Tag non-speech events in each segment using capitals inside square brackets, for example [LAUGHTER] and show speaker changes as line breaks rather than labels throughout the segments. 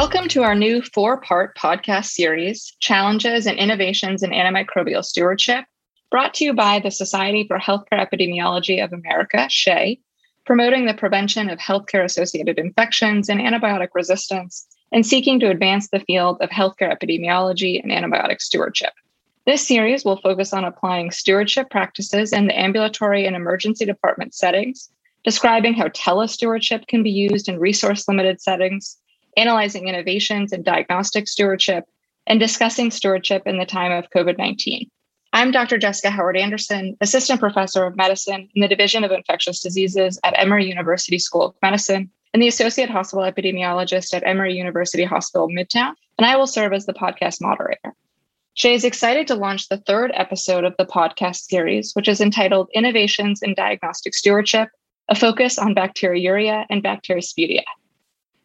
Welcome to our new four part podcast series, Challenges and Innovations in Antimicrobial Stewardship, brought to you by the Society for Healthcare Epidemiology of America, SHEA, promoting the prevention of healthcare associated infections and antibiotic resistance, and seeking to advance the field of healthcare epidemiology and antibiotic stewardship. This series will focus on applying stewardship practices in the ambulatory and emergency department settings, describing how telestewardship can be used in resource limited settings, analyzing innovations in diagnostic stewardship, and discussing stewardship in the time of COVID 19. I'm Dr. Jessica Howard Anderson, Assistant Professor of Medicine in the Division of Infectious Diseases at Emory University School of Medicine and the Associate Hospital Epidemiologist at Emory University Hospital Midtown, and I will serve as the podcast moderator. SHEA is excited to launch the third episode of the podcast series, which is entitled Innovations in Diagnostic Stewardship, a focus on bacteriuria and bacteriosputia.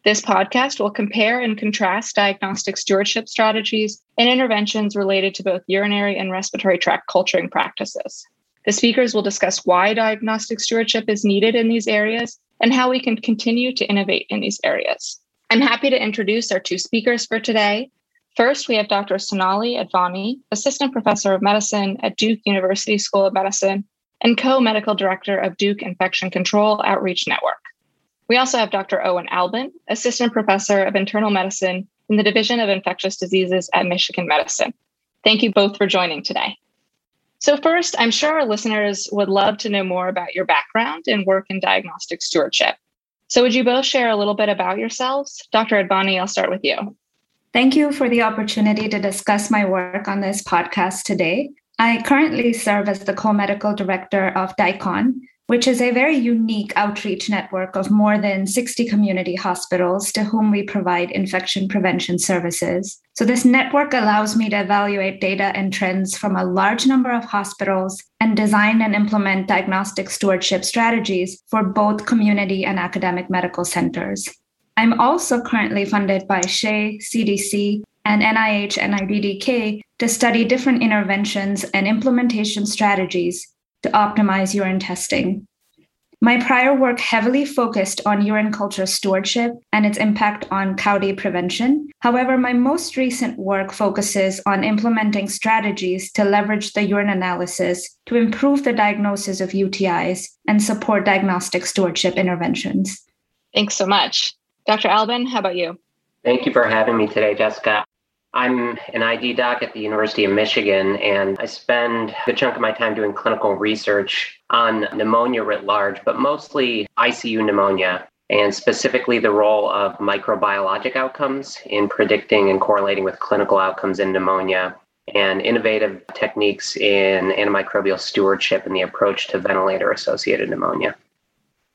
This podcast will compare and contrast diagnostic stewardship strategies and interventions related to both urinary and respiratory tract culturing practices. The speakers will discuss why diagnostic stewardship is needed in these areas and how we can continue to innovate in these areas. I'm happy to introduce our two speakers for today. First, we have Dr. Sonali Advani, Assistant Professor of Medicine at Duke University School of Medicine and co medical director of Duke Infection Control Outreach Network. We also have Dr. Owen Albin, Assistant Professor of Internal Medicine in the Division of Infectious Diseases at Michigan Medicine. Thank you both for joining today. So, first, I'm sure our listeners would love to know more about your background and work in diagnostic stewardship. So, would you both share a little bit about yourselves? Dr. Advani, I'll start with you.
Thank you for the opportunity to discuss my work on this podcast today. I currently serve as the co medical director of DICON, which is a very unique outreach network of more than 60 community hospitals to whom we provide infection prevention services. So, this network allows me to evaluate data and trends from a large number of hospitals and design and implement diagnostic stewardship strategies for both community and academic medical centers. I'm also currently funded by SHEA, CDC, and NIH NIDDK to study different interventions and implementation strategies to optimize urine testing. My prior work heavily focused on urine culture stewardship and its impact on CAUTI prevention. However, my most recent work focuses on implementing strategies to leverage the urine analysis to improve the diagnosis of UTIs and support diagnostic stewardship interventions.
Thanks so much. Dr. Albin, how about you?
Thank you for having me today, Jessica. I'm an ID doc at the University of Michigan, and I spend a good chunk of my time doing clinical research on pneumonia writ large, but mostly ICU pneumonia, and specifically the role of microbiologic outcomes in predicting and correlating with clinical outcomes in pneumonia, and innovative techniques in antimicrobial stewardship and the approach to ventilator associated pneumonia.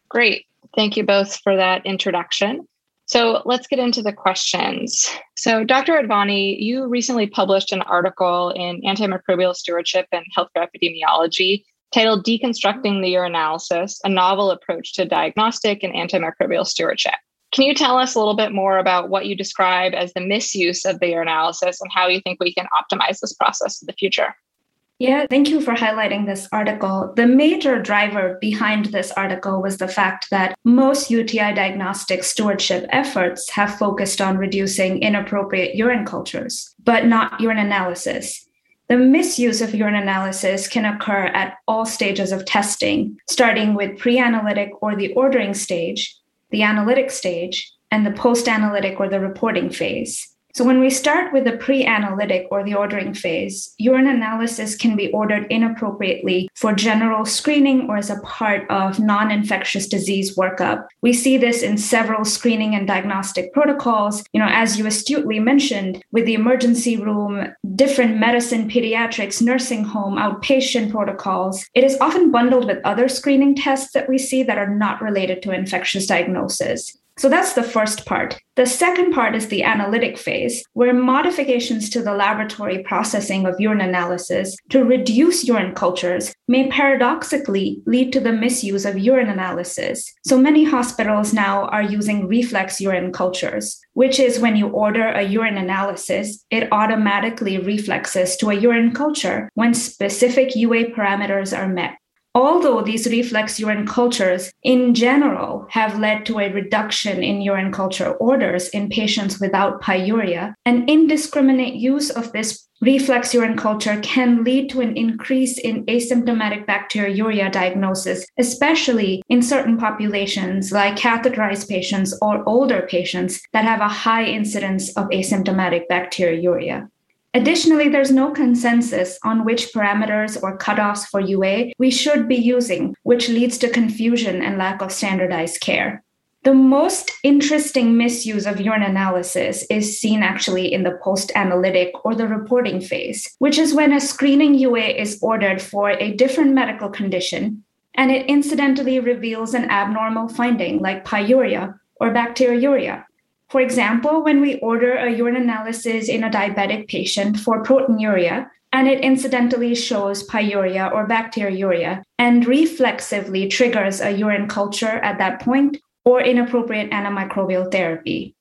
Great. Thank you both for that introduction. So let's get into the questions. So, Dr. Advani, you recently published an article in Antimicrobial Stewardship and Healthcare Epidemiology titled Deconstructing the Urinalysis, a novel approach to diagnostic and antimicrobial stewardship. Can you tell us a little bit more about what you describe as the misuse of the urinalysis and how you think we can optimize this process in the future?
Yeah, thank you for highlighting this article. The major driver behind this article was the fact that most UTI diagnostic stewardship efforts have focused on reducing inappropriate urine cultures, but not urine analysis. The misuse of urine analysis can occur at all stages of testing, starting with pre analytic or the ordering stage, the analytic stage, and the post analytic or the reporting phase. So, when we start with the pre analytic or the ordering phase, urine analysis can be ordered inappropriately for general screening or as a part of non infectious disease workup. We see this in several screening and diagnostic protocols. You know, as you astutely mentioned, with the emergency room, different medicine, pediatrics, nursing home, outpatient protocols, it is often bundled with other screening tests that we see that are not related to infectious diagnosis. So that's the first part. The second part is the analytic phase, where modifications to the laboratory processing of urine analysis to reduce urine cultures may paradoxically lead to the misuse of urine analysis. So many hospitals now are using reflex urine cultures, which is when you order a urine analysis, it automatically reflexes to a urine culture when specific UA parameters are met. Although these reflex urine cultures in general have led to a reduction in urine culture orders in patients without pyuria, an indiscriminate use of this reflex urine culture can lead to an increase in asymptomatic bacteriuria diagnosis, especially in certain populations like catheterized patients or older patients that have a high incidence of asymptomatic bacteriuria. Additionally, there's no consensus on which parameters or cutoffs for UA we should be using, which leads to confusion and lack of standardized care. The most interesting misuse of urine analysis is seen actually in the post analytic or the reporting phase, which is when a screening UA is ordered for a different medical condition and it incidentally reveals an abnormal finding like pyuria or bacteriuria. For example, when we order a urine analysis in a diabetic patient for proteinuria, and it incidentally shows pyuria or bacteriuria and reflexively triggers a urine culture at that point or inappropriate antimicrobial therapy.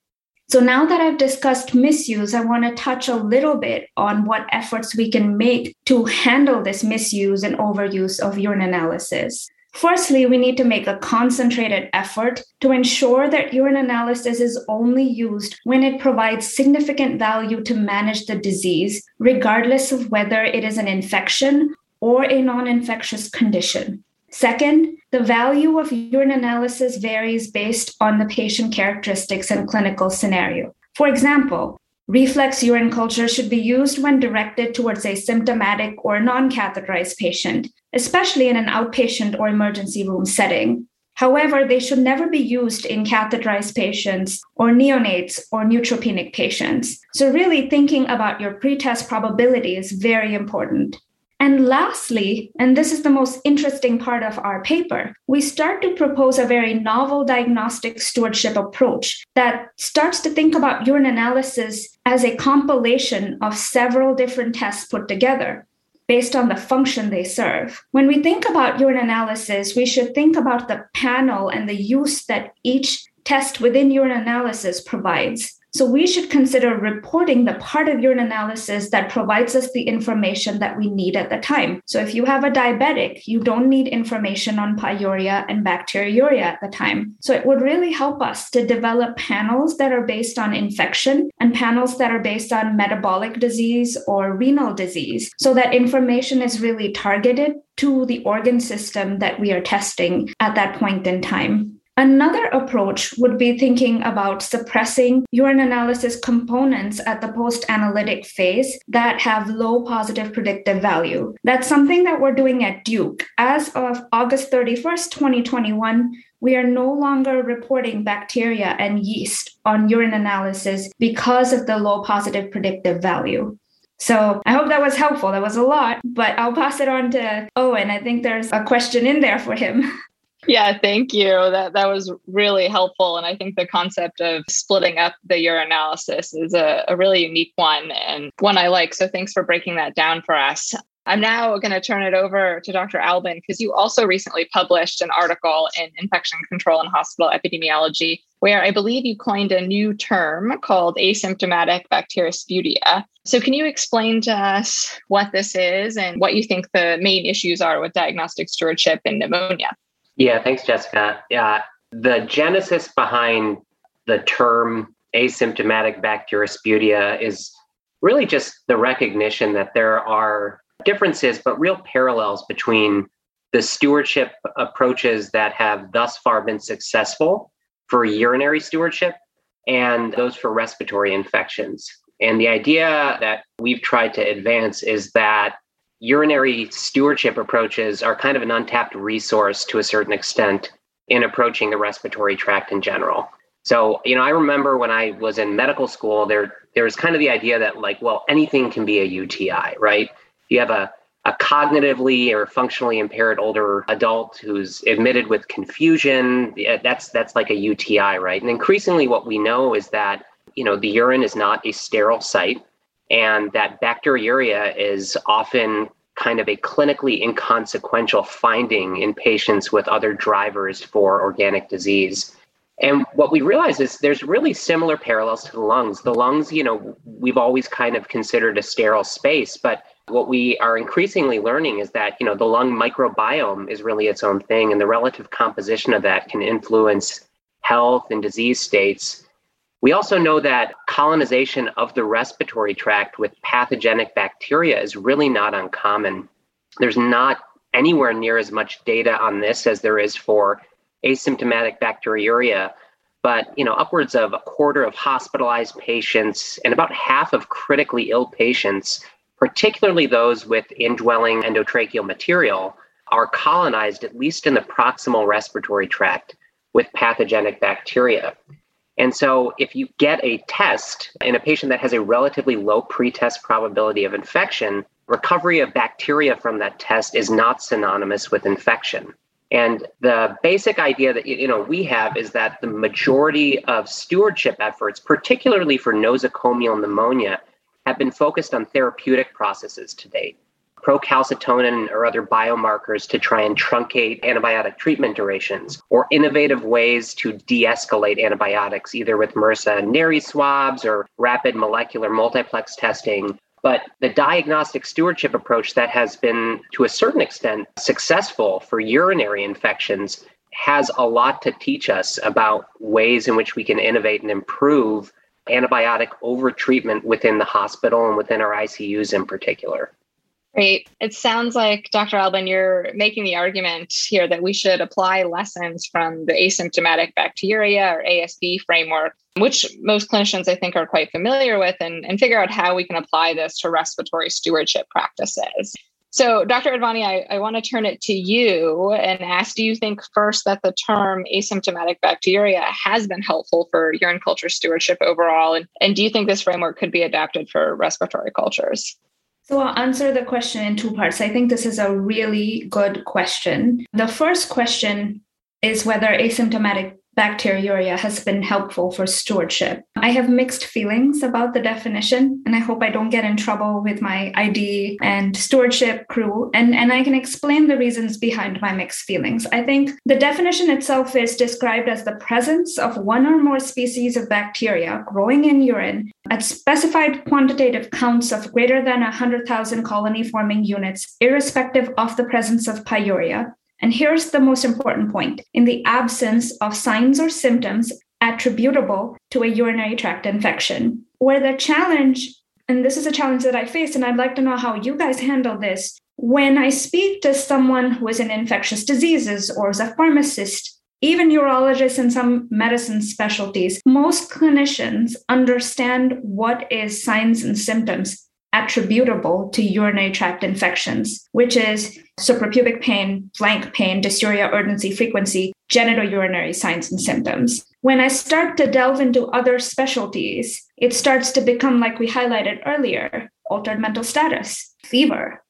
So, now that I've discussed misuse, I want to touch a little bit on what efforts we can make to handle this misuse and overuse of urine analysis. Firstly, we need to make a concentrated effort to ensure that urine analysis is only used when it provides significant value to manage the disease, regardless of whether it is an infection or a non infectious condition. Second, the value of urine analysis varies based on the patient characteristics and clinical scenario. For example, reflex urine culture should be used when directed towards a symptomatic or non catheterized patient especially in an outpatient or emergency room setting. However, they should never be used in catheterized patients or neonates or neutropenic patients. So, really thinking about your pretest probability is very important. And lastly, and this is the most interesting part of our paper, we start to propose a very novel diagnostic stewardship approach that starts to think about urine analysis as a compilation of several different tests put together based on the function they serve. When we think about urine analysis, we should think about the panel and the use that each test within urine analysis provides. So we should consider reporting the part of urine analysis that provides us the information that we need at the time. So if you have a diabetic, you don't need information on pyuria and bacteriuria at the time. So it would really help us to develop panels that are based on infection and panels that are based on metabolic disease or renal disease so that information is really targeted to the organ system that we are testing at that point in time. Another approach would be thinking about suppressing urine analysis components at the post analytic phase that have low positive predictive value. That's something that we're doing at Duke. As of August 31st, 2021, we are no longer reporting bacteria and yeast on urine analysis because of the low positive predictive value. So I hope that was helpful. That was a lot, but I'll pass it on to Owen. I think there's a question in there for him. [LAUGHS]
Yeah, thank you. That that was really helpful. And I think the concept of splitting up the urinalysis is a, a really unique one and one I like. So thanks for breaking that down for us. I'm now going to turn it over to Dr. Albin because you also recently published an article in Infection Control and Hospital Epidemiology where I believe you coined a new term called asymptomatic bacteriosputia. So, can you explain to us what this is and what you think the main issues are with diagnostic stewardship in pneumonia?
Yeah, thanks, Jessica. Yeah, the genesis behind the term asymptomatic bacteriosputia is really just the recognition that there are differences, but real parallels between the stewardship approaches that have thus far been successful for urinary stewardship and those for respiratory infections. And the idea that we've tried to advance is that urinary stewardship approaches are kind of an untapped resource to a certain extent in approaching the respiratory tract in general. So, you know, I remember when I was in medical school, there there was kind of the idea that like, well, anything can be a UTI, right? You have a a cognitively or functionally impaired older adult who's admitted with confusion, that's that's like a UTI, right? And increasingly what we know is that, you know, the urine is not a sterile site and that bacteriuria is often kind of a clinically inconsequential finding in patients with other drivers for organic disease. And what we realize is there's really similar parallels to the lungs. The lungs, you know, we've always kind of considered a sterile space, but what we are increasingly learning is that, you know, the lung microbiome is really its own thing and the relative composition of that can influence health and disease states. We also know that colonization of the respiratory tract with pathogenic bacteria is really not uncommon. There's not anywhere near as much data on this as there is for asymptomatic bacteriuria but you know upwards of a quarter of hospitalized patients and about half of critically ill patients particularly those with indwelling endotracheal material are colonized at least in the proximal respiratory tract with pathogenic bacteria and so if you get a test in a patient that has a relatively low pretest probability of infection recovery of bacteria from that test is not synonymous with infection and the basic idea that you know we have is that the majority of stewardship efforts, particularly for nosocomial pneumonia, have been focused on therapeutic processes to date. Procalcitonin or other biomarkers to try and truncate antibiotic treatment durations, or innovative ways to de escalate antibiotics, either with MRSA and nares swabs or rapid molecular multiplex testing, but the diagnostic stewardship approach that has been, to a certain extent, successful for urinary infections has a lot to teach us about ways in which we can innovate and improve antibiotic overtreatment within the hospital and within our ICUs in particular.
Great. It sounds like, Dr. Albin, you're making the argument here that we should apply lessons from the asymptomatic bacteriuria or ASB framework, which most clinicians I think are quite familiar with, and, and figure out how we can apply this to respiratory stewardship practices. So, Dr. Advani, I, I want to turn it to you and ask Do you think first that the term asymptomatic bacteriuria has been helpful for urine culture stewardship overall? And, and do you think this framework could be adapted for respiratory cultures?
So I'll answer the question in two parts. I think this is a really good question. The first question is whether asymptomatic bacteriuria has been helpful for stewardship. I have mixed feelings about the definition, and I hope I don't get in trouble with my ID and stewardship crew. And, and I can explain the reasons behind my mixed feelings. I think the definition itself is described as the presence of one or more species of bacteria growing in urine at specified quantitative counts of greater than 100,000 colony forming units, irrespective of the presence of pyuria, and here's the most important point in the absence of signs or symptoms attributable to a urinary tract infection, where the challenge, and this is a challenge that I face, and I'd like to know how you guys handle this. When I speak to someone who is in infectious diseases or is a pharmacist, even urologists and some medicine specialties, most clinicians understand what is signs and symptoms attributable to urinary tract infections, which is suprapubic pain, flank pain, dysuria, urgency, frequency, genitourinary signs and symptoms. When I start to delve into other specialties, it starts to become, like we highlighted earlier, altered mental status, fever,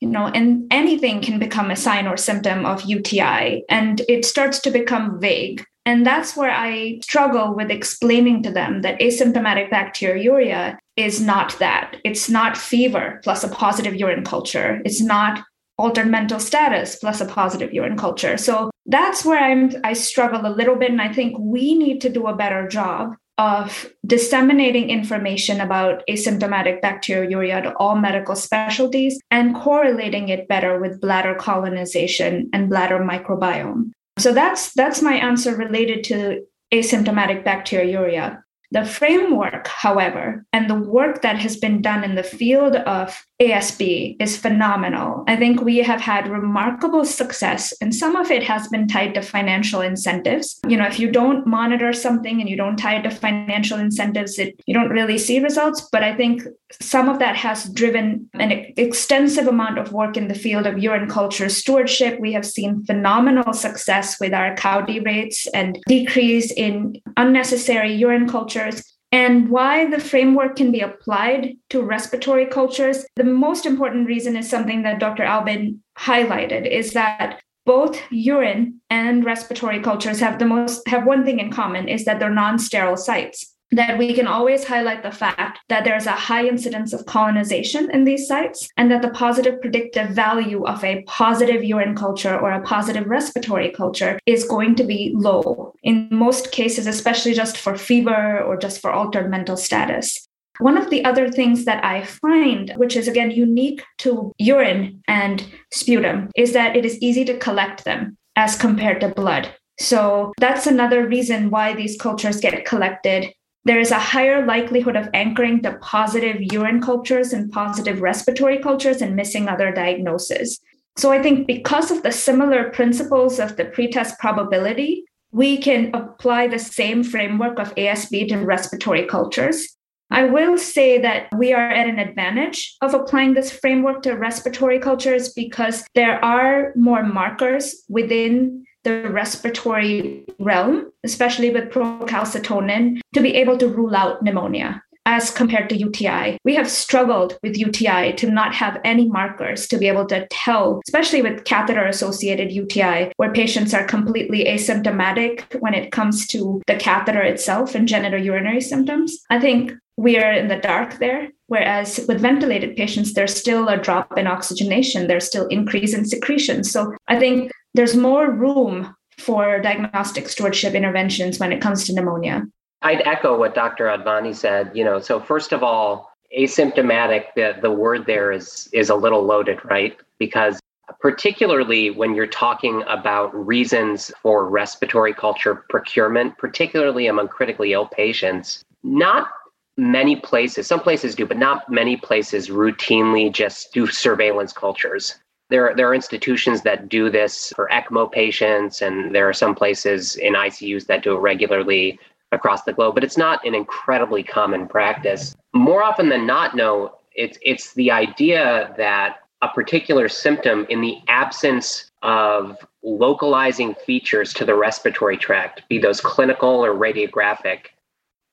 you know, and anything can become a sign or symptom of UTI, and it starts to become vague. And that's where I struggle with explaining to them that asymptomatic bacteriuria is not that. It's not fever plus a positive urine culture. It's not altered mental status plus a positive urine culture. So that's where I'm I struggle a little bit and I think we need to do a better job of disseminating information about asymptomatic bacteriuria to all medical specialties and correlating it better with bladder colonization and bladder microbiome. So that's that's my answer related to asymptomatic bacteriuria. The framework, however, and the work that has been done in the field of ASB is phenomenal. I think we have had remarkable success, and some of it has been tied to financial incentives. You know, if you don't monitor something and you don't tie it to financial incentives, it, you don't really see results. But I think some of that has driven an extensive amount of work in the field of urine culture stewardship. We have seen phenomenal success with our CAUTI rates and decrease in unnecessary urine cultures and why the framework can be applied to respiratory cultures. The most important reason is something that Dr. Albin highlighted is that both urine and respiratory cultures have the most have one thing in common is that they're non-sterile sites that we can always highlight the fact that there's a high incidence of colonization in these sites and that the positive predictive value of a positive urine culture or a positive respiratory culture is going to be low in most cases, especially just for fever or just for altered mental status. One of the other things that I find, which is again unique to urine and sputum, is that it is easy to collect them as compared to blood. So that's another reason why these cultures get collected. There is a higher likelihood of anchoring to positive urine cultures and positive respiratory cultures and missing other diagnoses. So I think because of the similar principles of the pretest probability, we can apply the same framework of ASB to respiratory cultures. I will say that we are at an advantage of applying this framework to respiratory cultures because there are more markers within the respiratory realm, especially with procalcitonin, to be able to rule out pneumonia as compared to UTI. We have struggled with UTI to not have any markers to be able to tell, especially with catheter associated UTI, where patients are completely asymptomatic when it comes to the catheter itself and genitourinary symptoms. I think we are in the dark there. Whereas with ventilated patients, there's still a drop in oxygenation, there's still increase in secretion. So I think there's more room for diagnostic stewardship interventions when it comes to pneumonia.
I'd echo what Dr. Advani said. You know, so first of all, asymptomatic, the, the word there is is a little loaded, right? Because particularly when you're talking about reasons for respiratory culture procurement, particularly among critically ill patients, not many places, some places do, but not many places routinely just do surveillance cultures. There, are, there are institutions that do this for ECMO patients, and there are some places in ICUs that do it regularly across the globe, but it's not an incredibly common practice. More often than not, no, it's it's the idea that a particular symptom in the absence of localizing features to the respiratory tract, be those clinical or radiographic,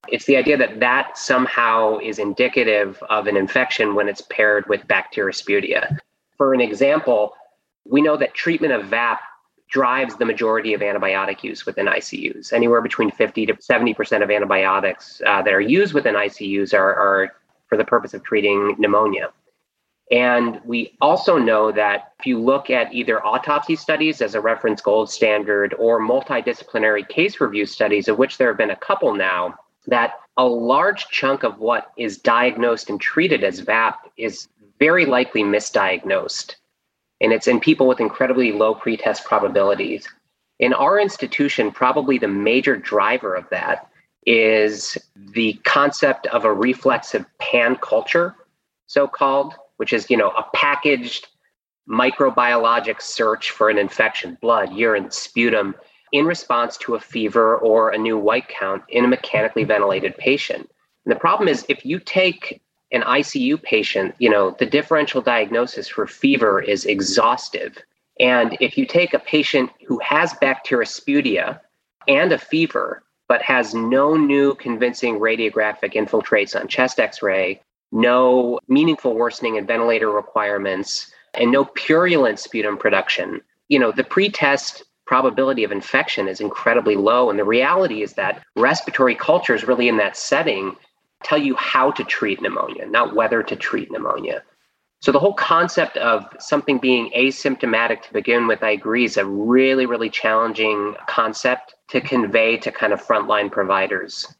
it's the idea that that somehow is indicative of an infection when it's paired with bacteriosputia. For an example, we know that treatment of VAP drives the majority of antibiotic use within ICUs. Anywhere between 50 to 70% of antibiotics uh, that are used within ICUs are, are for the purpose of treating pneumonia. And we also know that if you look at either autopsy studies as a reference gold standard or multidisciplinary case review studies, of which there have been a couple now, that a large chunk of what is diagnosed and treated as VAP is very likely misdiagnosed and it's in people with incredibly low pretest probabilities. In our institution, probably the major driver of that is the concept of a reflexive pan culture, so called, which is, you know, a packaged microbiologic search for an infection, blood, urine, sputum, in response to a fever or a new white count in a mechanically ventilated patient. And the problem is if you take an ICU patient, you know, the differential diagnosis for fever is exhaustive. And if you take a patient who has bacteriosputia and a fever, but has no new convincing radiographic infiltrates on chest x ray, no meaningful worsening in ventilator requirements, and no purulent sputum production, you know, the pretest probability of infection is incredibly low. And the reality is that respiratory cultures, really in that setting, tell you how to treat pneumonia, not whether to treat pneumonia. So the whole concept of something being asymptomatic to begin with, I agree, is a really, really challenging concept to convey to kind of frontline providers.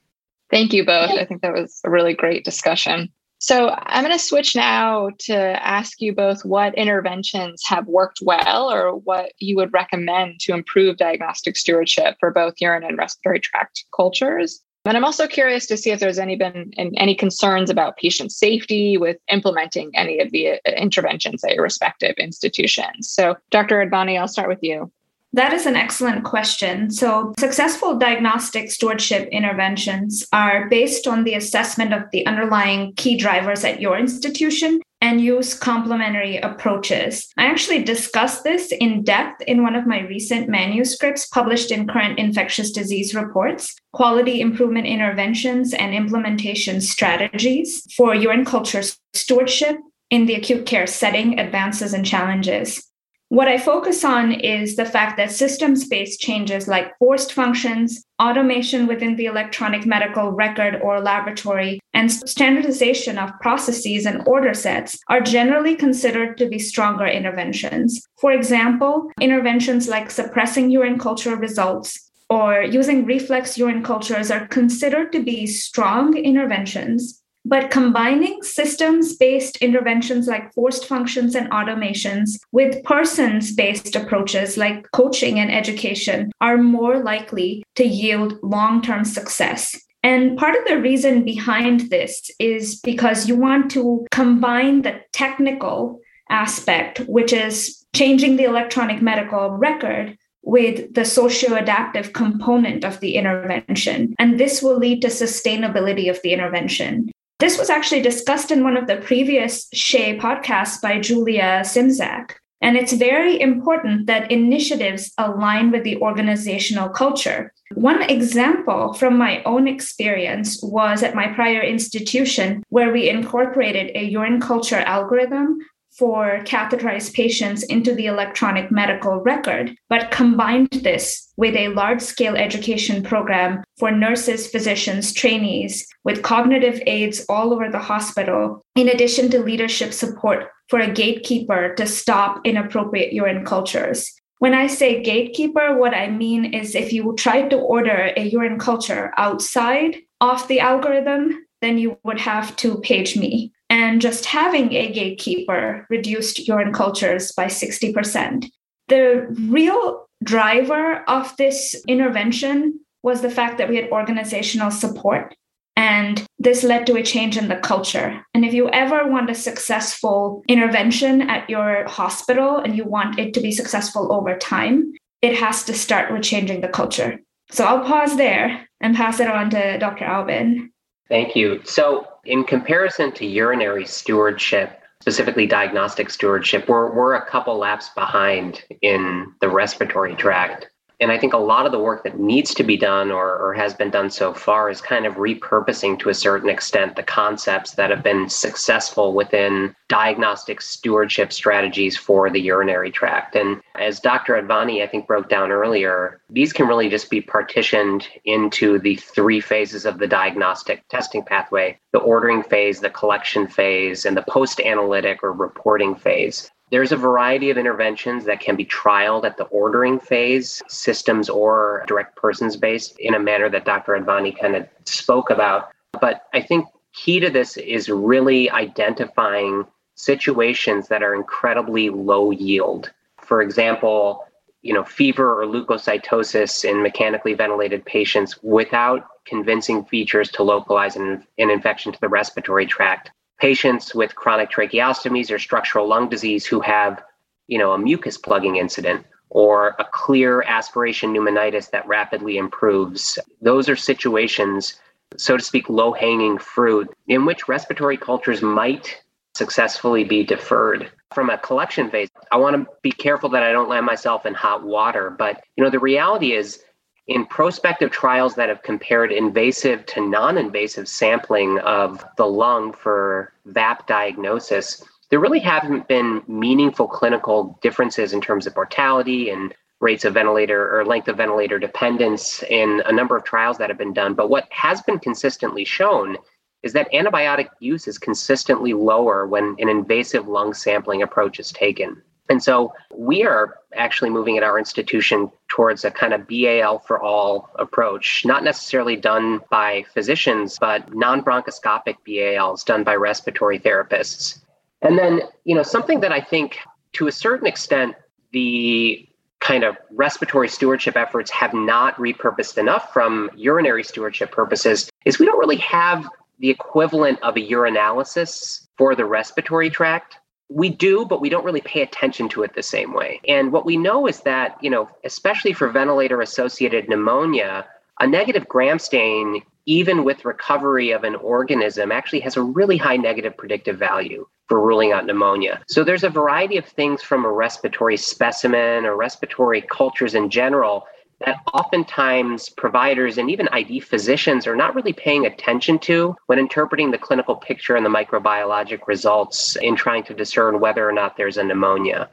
Thank you both. I think that was a really great discussion. So I'm going to switch now to ask you both what interventions have worked well or what you would recommend to improve diagnostic stewardship for both urine and respiratory tract cultures. And I'm also curious to see if there's any been any concerns about patient safety with implementing any of the uh, interventions at your respective institutions. So, Dr. Advani, I'll start with you.
That is an excellent question. So, successful diagnostic stewardship interventions are based on the assessment of the underlying key drivers at your institution and use complementary approaches. I actually discussed this in depth in one of my recent manuscripts published in Current Infectious Disease Reports Quality Improvement Interventions and Implementation Strategies for Urine Culture Stewardship in the Acute Care Setting Advances and Challenges. What I focus on is the fact that systems based changes like forced functions, automation within the electronic medical record or laboratory, and standardization of processes and order sets are generally considered to be stronger interventions. For example, interventions like suppressing urine culture results or using reflex urine cultures are considered to be strong interventions But combining systems based interventions like forced functions and automations with persons based approaches like coaching and education are more likely to yield long term success. And part of the reason behind this is because you want to combine the technical aspect, which is changing the electronic medical record, with the socio-adaptive component of the intervention. And this will lead to sustainability of the intervention. This was actually discussed in one of the previous SHEA podcasts by Julia Szymczak. And it's very important that initiatives align with the organizational culture. One example from my own experience was at my prior institution, where we incorporated a urine culture algorithm for catheterized patients into the electronic medical record, but combined this with a large scale education program for nurses, physicians, trainees, with cognitive aids all over the hospital, in addition to leadership support for a gatekeeper to stop inappropriate urine cultures. When I say gatekeeper, what I mean is if you try to order a urine culture outside of the algorithm, then you would have to page me. And just having a gatekeeper reduced urine cultures by 60%. The real driver of this intervention was the fact that we had organizational support. And this led to a change in the culture. And if you ever want a successful intervention at your hospital and you want it to be successful over time, it has to start with changing the culture. So I'll pause there and pass it on to Dr. Albin.
Thank you. So, in comparison to urinary stewardship, specifically diagnostic stewardship, we're, we're a couple laps behind in the respiratory tract. And I think a lot of the work that needs to be done or, or, has been done so far is kind of repurposing to a certain extent the concepts that have been successful within diagnostic stewardship strategies for the urinary tract. And as Dr. Advani, I think, broke down earlier, these can really just be partitioned into the three phases of the diagnostic testing pathway the ordering phase, the collection phase, and the post analytic or reporting phase. There's a variety of interventions that can be trialed at the ordering phase, systems or direct persons based, in a manner that Dr. Advani kind of spoke about. But I think key to this is really identifying situations that are incredibly low yield. For example, you know, fever or leukocytosis in mechanically ventilated patients without convincing features to localize an, an infection to the respiratory tract patients with chronic tracheostomies or structural lung disease who have, you know, a mucus plugging incident or a clear aspiration pneumonitis that rapidly improves. Those are situations, so to speak, low hanging fruit in which respiratory cultures might successfully be deferred. From a collection phase, I want to be careful that I don't land myself in hot water, but you know the reality is in prospective trials that have compared invasive to non invasive sampling of the lung for VAP diagnosis, there really haven't been meaningful clinical differences in terms of mortality and rates of ventilator or length of ventilator dependence in a number of trials that have been done. But what has been consistently shown is that antibiotic use is consistently lower when an invasive lung sampling approach is taken. And so we are actually moving at our institution towards a kind of BAL for all approach, not necessarily done by physicians, but non bronchoscopic BALs done by respiratory therapists. And then, you know, something that I think to a certain extent, the kind of respiratory stewardship efforts have not repurposed enough from urinary stewardship purposes is we don't really have the equivalent of a urinalysis for the respiratory tract we do, but we don't really pay attention to it the same way. And what we know is that, you know, especially for ventilator associated pneumonia, a negative gram stain, even with recovery of an organism, actually has a really high negative predictive value for ruling out pneumonia. So there's a variety of things from a respiratory specimen or respiratory cultures in general that oftentimes providers and even ID physicians are not really paying attention to when interpreting the clinical picture and the microbiologic results in trying to discern whether or not there's a pneumonia.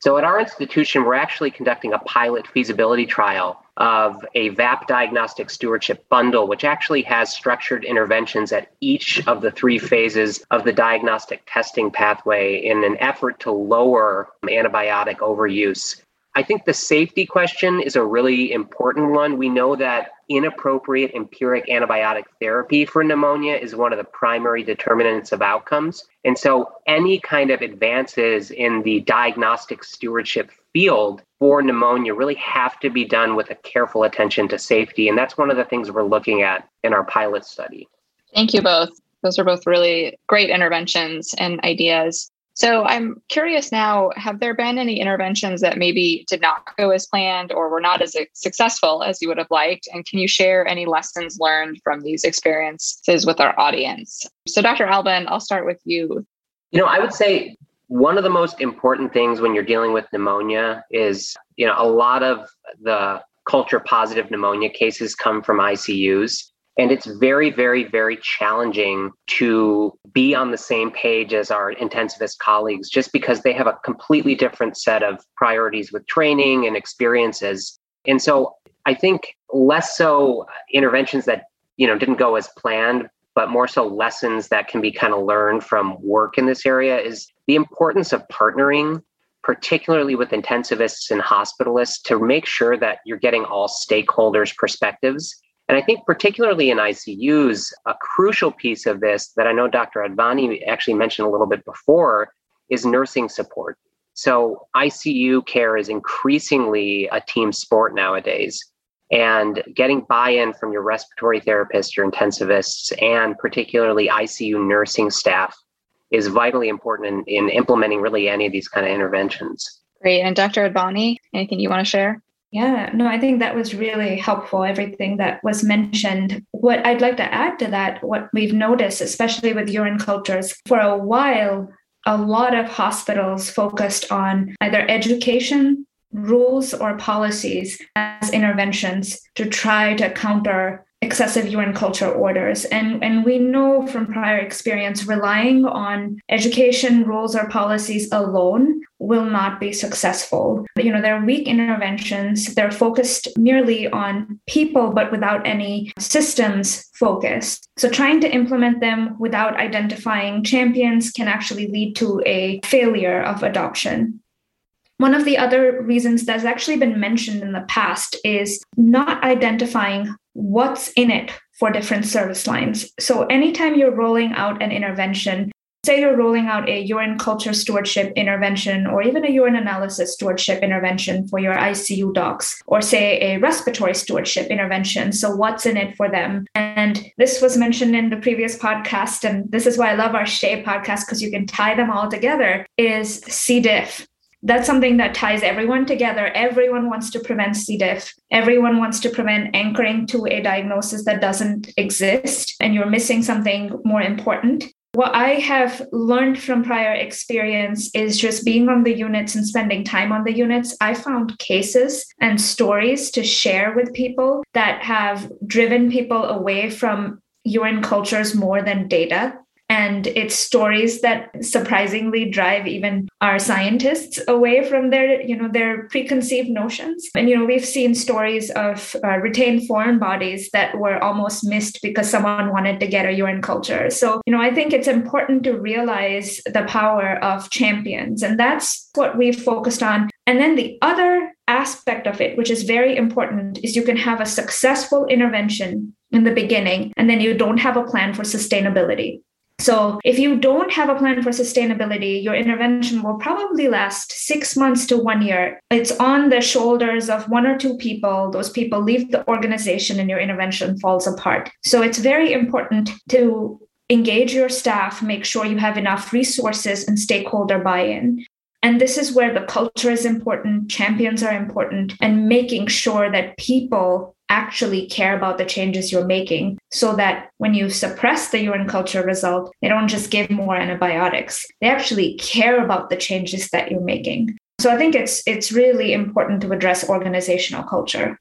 So at our institution, we're actually conducting a pilot feasibility trial of a VAP diagnostic stewardship bundle, which actually has structured interventions at each of the three phases of the diagnostic testing pathway in an effort to lower antibiotic overuse I think the safety question is a really important one. We know that inappropriate empiric antibiotic therapy for pneumonia is one of the primary determinants of outcomes. And so, any kind of advances in the diagnostic stewardship field for pneumonia really have to be done with a careful attention to safety. And that's one of the things we're looking at in our pilot study.
Thank you both. Those are both really great interventions and ideas. So I'm curious now have there been any interventions that maybe did not go as planned or were not as successful as you would have liked? And can you share any lessons learned from these experiences with our audience? So, Dr. Albin, I'll start with you.
You know, I would say one of the most important things when you're dealing with pneumonia is, you know, a lot of the culture positive pneumonia cases come from ICUs. And it's very, very, very challenging to be on the same page as our intensivist colleagues just because they have a completely different set of priorities with training and experiences. And so I think less so interventions that, you know, didn't go as planned, but more so lessons that can be kind of learned from work in this area is the importance of partnering particularly with intensivists and hospitalists to make sure that you're getting all stakeholders perspectives and I think, particularly in ICUs, a crucial piece of this that I know Dr. Advani actually mentioned a little bit before is nursing support. So, ICU care is increasingly a team sport nowadays. And getting buy in from your respiratory therapists, your intensivists, and particularly ICU nursing staff is vitally important in, in implementing really any of these kind of interventions.
Great. And Dr. Advani, anything you want to share?
Yeah, no, I think that was really helpful, everything that was mentioned. What I'd like to add to that, what we've noticed, especially with urine cultures, for a while, a lot of hospitals focused on either education, rules, or policies as interventions to try to counter excessive urine culture orders. And, and we know from prior experience, relying on education, rules, or policies alone will not be successful. You know, they're weak interventions. They're focused merely on people, but without any systems focus. So trying to implement them without identifying champions can actually lead to a failure of adoption. One of the other reasons that's actually been mentioned in the past is not identifying what's in it for different service lines. So, anytime you're rolling out an intervention, say you're rolling out a urine culture stewardship intervention or even a urine analysis stewardship intervention for your ICU docs, or say a respiratory stewardship intervention. So, what's in it for them? And this was mentioned in the previous podcast, and this is why I love our SHEA podcast because you can tie them all together, is C. diff that's something that ties everyone together. Everyone wants to prevent C. diff. Everyone wants to prevent anchoring to a diagnosis that doesn't exist, and you're missing something more important. What I have learned from prior experience is just being on the units and spending time on the units. I found cases and stories to share with people that have driven people away from urine cultures more than data and it's stories that surprisingly drive even our scientists away from their you know their preconceived notions. And you know we've seen stories of uh, retained foreign bodies that were almost missed because someone wanted to get a urine culture. So you know i think it's important to realize the power of champions. And that's what we've focused on. And then the other aspect of it which is very important is you can have a successful intervention in the beginning and then you don't have a plan for sustainability so, if you don't have a plan for sustainability, your intervention will probably last six months to one year. It's on the shoulders of one or two people. Those people leave the organization and your intervention falls apart. So, it's very important to engage your staff, make sure you have enough resources and stakeholder buy in. And this is where the culture is important, champions are important, and making sure that people actually care about the changes you're making so that when you suppress the urine culture result, they don't just give more antibiotics. They actually care about the changes that you're making. So I think it's it's really important to address organizational culture.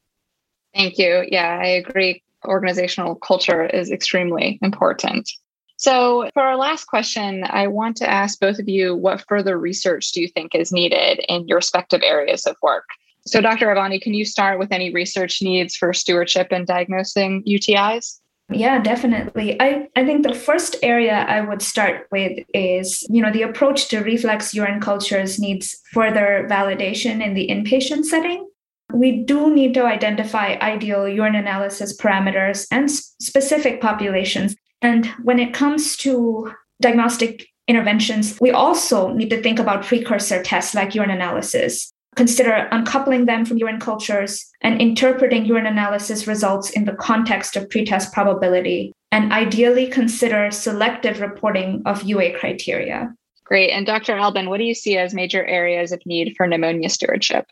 Thank you. Yeah, I agree. Organizational culture is extremely important. So, for our last question, I want to ask both of you what further research do you think is needed in your respective areas of work? So, Dr. Advani, can you start with any research needs for stewardship and diagnosing UTIs?
Yeah, definitely. I, I think the first area I would start with is, you know, the approach to reflex urine cultures needs further validation in the inpatient setting. We do need to identify ideal urine analysis parameters and specific populations. And when it comes to diagnostic interventions, we also need to think about precursor tests like urine analysis consider uncoupling them from urine cultures and interpreting urine analysis results in the context of pretest probability, and ideally consider selective reporting of UA criteria.
Great. And Dr. Albin, what do you see as major areas of need for pneumonia stewardship?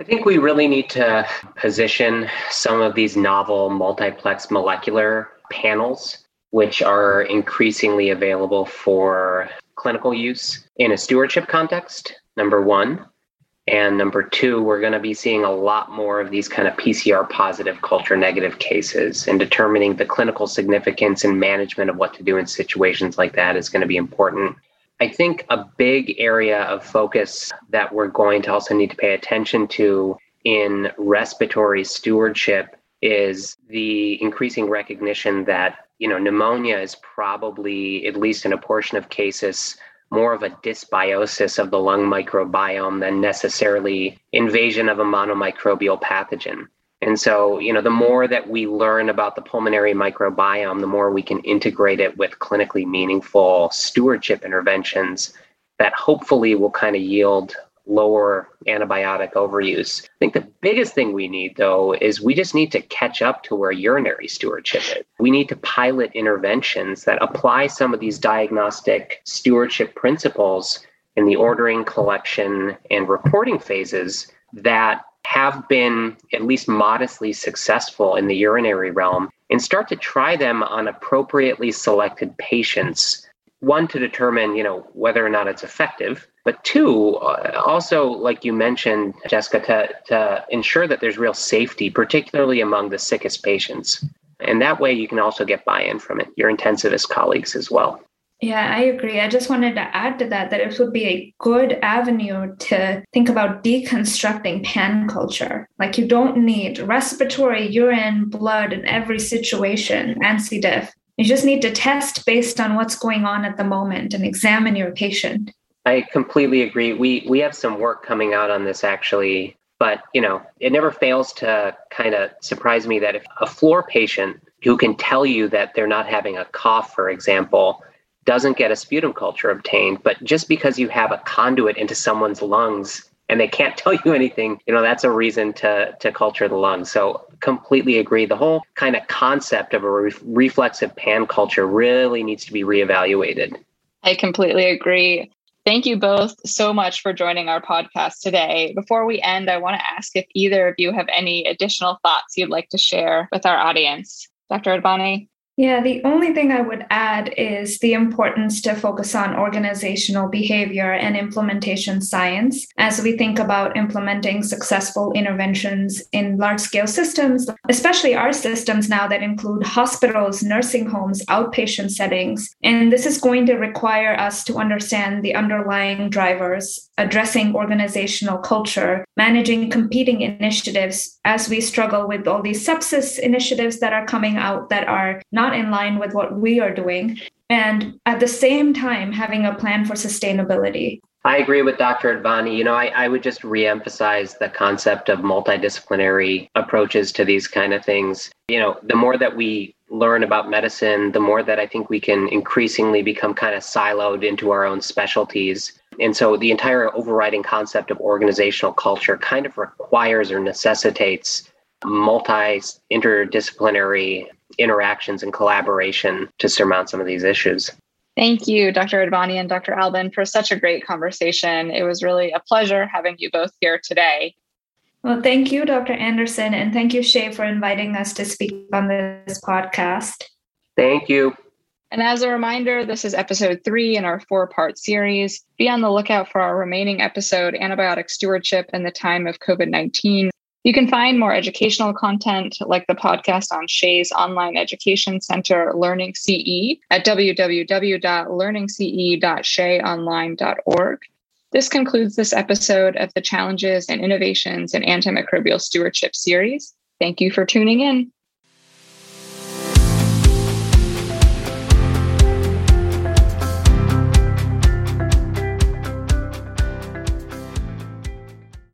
I think we really need to position some of these novel multiplex molecular panels, which are increasingly available for clinical use in a stewardship context, number one. And number two, we're going to be seeing a lot more of these kind of PCR positive, culture negative cases, and determining the clinical significance and management of what to do in situations like that is going to be important. I think a big area of focus that we're going to also need to pay attention to in respiratory stewardship is the increasing recognition that you know pneumonia is probably at least in a portion of cases more of a dysbiosis of the lung microbiome than necessarily invasion of a monomicrobial pathogen. And so, you know, the more that we learn about the pulmonary microbiome, the more we can integrate it with clinically meaningful stewardship interventions that hopefully will kind of yield lower antibiotic overuse. I think the biggest thing we need, though, is we just need to catch up to where urinary stewardship is. We need to pilot interventions that apply some of these diagnostic stewardship principles in the ordering, collection, and reporting phases that have been at least modestly successful in the urinary realm and start to try them on appropriately selected patients one to determine you know whether or not it's effective but two uh, also like you mentioned jessica to, to ensure that there's real safety particularly among the sickest patients and that way you can also get buy-in from it your intensivist colleagues as well
yeah, I agree. I just wanted to add to that that it would be a good avenue to think about deconstructing pan culture. Like you don't need respiratory, urine, blood in every situation and C. diff. You just need to test based on what's going on at the moment and examine your patient.
I completely agree. We we have some work coming out on this actually, but you know, it never fails to kind of surprise me that if a floor patient who can tell you that they're not having a cough, for example, doesn't get a sputum culture obtained, but just because you have a conduit into someone's lungs and they can't [LAUGHS] tell you anything, you know, that's a reason to to culture the lungs. So completely agree. The whole kind of concept of a re- reflexive pan culture really needs to be reevaluated.
I completely agree. Thank you both so much for joining our podcast today. Before we end, I want to ask if either of you have any additional thoughts you'd like to share with our audience. Dr. Advani?
Yeah, the only thing I would add is the importance to focus on organizational behavior and implementation science as we think about implementing successful interventions in large scale systems, especially our systems now that include hospitals, nursing homes, outpatient settings. And this is going to require us to understand the underlying drivers, addressing organizational culture, managing competing initiatives as we struggle with all these sepsis initiatives that are coming out that are not in line with what we are doing. And at the same time, having a plan for sustainability.
I agree with Dr. Advani. You know, I, I would just reemphasize the concept of multidisciplinary approaches to these kind of things. You know, the more that we learn about medicine, the more that I think we can increasingly become kind of siloed into our own specialties. And so the entire overriding concept of organizational culture kind of requires or necessitates multi interdisciplinary interactions and collaboration to surmount some of these issues.
Thank you, Dr. Advani and Dr. Albin, for such a great conversation. It was really a pleasure having you both here today.
Well, thank you, Dr. Anderson, and thank you, SHEA, for inviting us to speak on this podcast.
Thank you.
And as a reminder, this is episode three in our four part series. Be on the lookout for our remaining episode, Antibiotic Stewardship in the Time of COVID 19, you can find more educational content like the podcast on SHEA's online education center, Learning CE, at www.learningce.shea-online.org. This concludes this episode of the Challenges and Innovations in Antimicrobial Stewardship series. Thank you for tuning in.